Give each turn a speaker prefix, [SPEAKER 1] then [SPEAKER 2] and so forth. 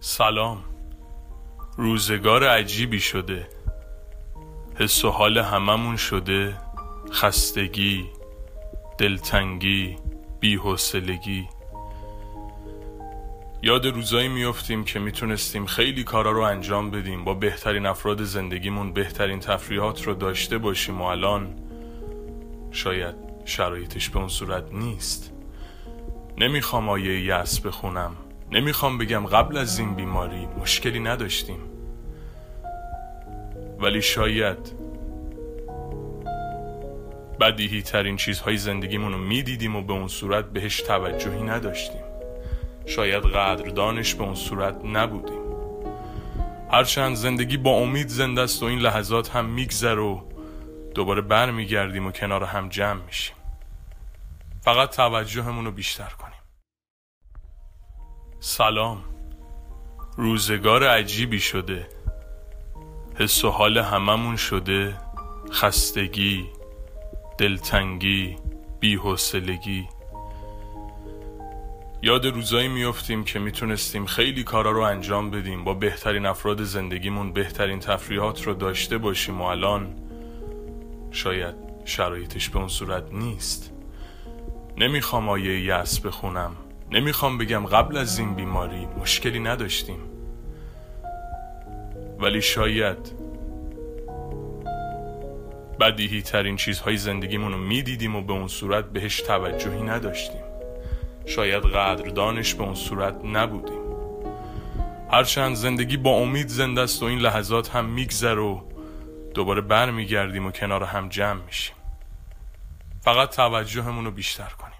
[SPEAKER 1] سلام. روزگار عجیبی شده. حس و حال هممون شده. خستگی دلتنگی بیحسلگی یاد روزایی میافتیم که می‌تونستیم خیلی کارا رو انجام بدیم. با بهترین افراد زندگیمون بهترین تفریحات رو داشته باشیم و الان شاید شرایطش به اون صورت نیست. نمی‌خوام آیه یأس بخونم. نمی‌خوام بگم قبل از این بیماری مشکلی نداشتیم. ولی شاید بدیهی ترین چیزهای زندگیمون رو می‌دیدیم و به اون صورت بهش توجهی نداشتیم. شاید قدردانش به اون صورت نبودیم. هرچند زندگی با امید زنده است و این لحظات هم میگذر و دوباره برمیگردیم و کنار هم جمع میشیم. فقط توجهمون رو بیشتر کنیم سلام. روزگار عجیبی شده. حس و حال هممون شده. خستگی دلتنگی بیحسلگی یاد روزایی میافتیم که می‌تونستیم خیلی کارا رو انجام بدیم. با بهترین افراد زندگیمون بهترین تفریحات رو داشته باشیم و الان شاید شرایطش به اون صورت نیست. نمی‌خوام آیه یأس بخونم. نمی‌خوام بگم قبل از این بیماری مشکلی نداشتیم. ولی شاید بدیهی ترین چیزهای زندگیمون رو می‌دیدیم و به اون صورت بهش توجهی نداشتیم. شاید قدردانش به اون صورت نبودیم. هرچند زندگی با امید زنده است و این لحظات هم میگذر و دوباره برمیگردیم و کنار هم جمع میشیم. فقط توجهمون رو بیشتر کن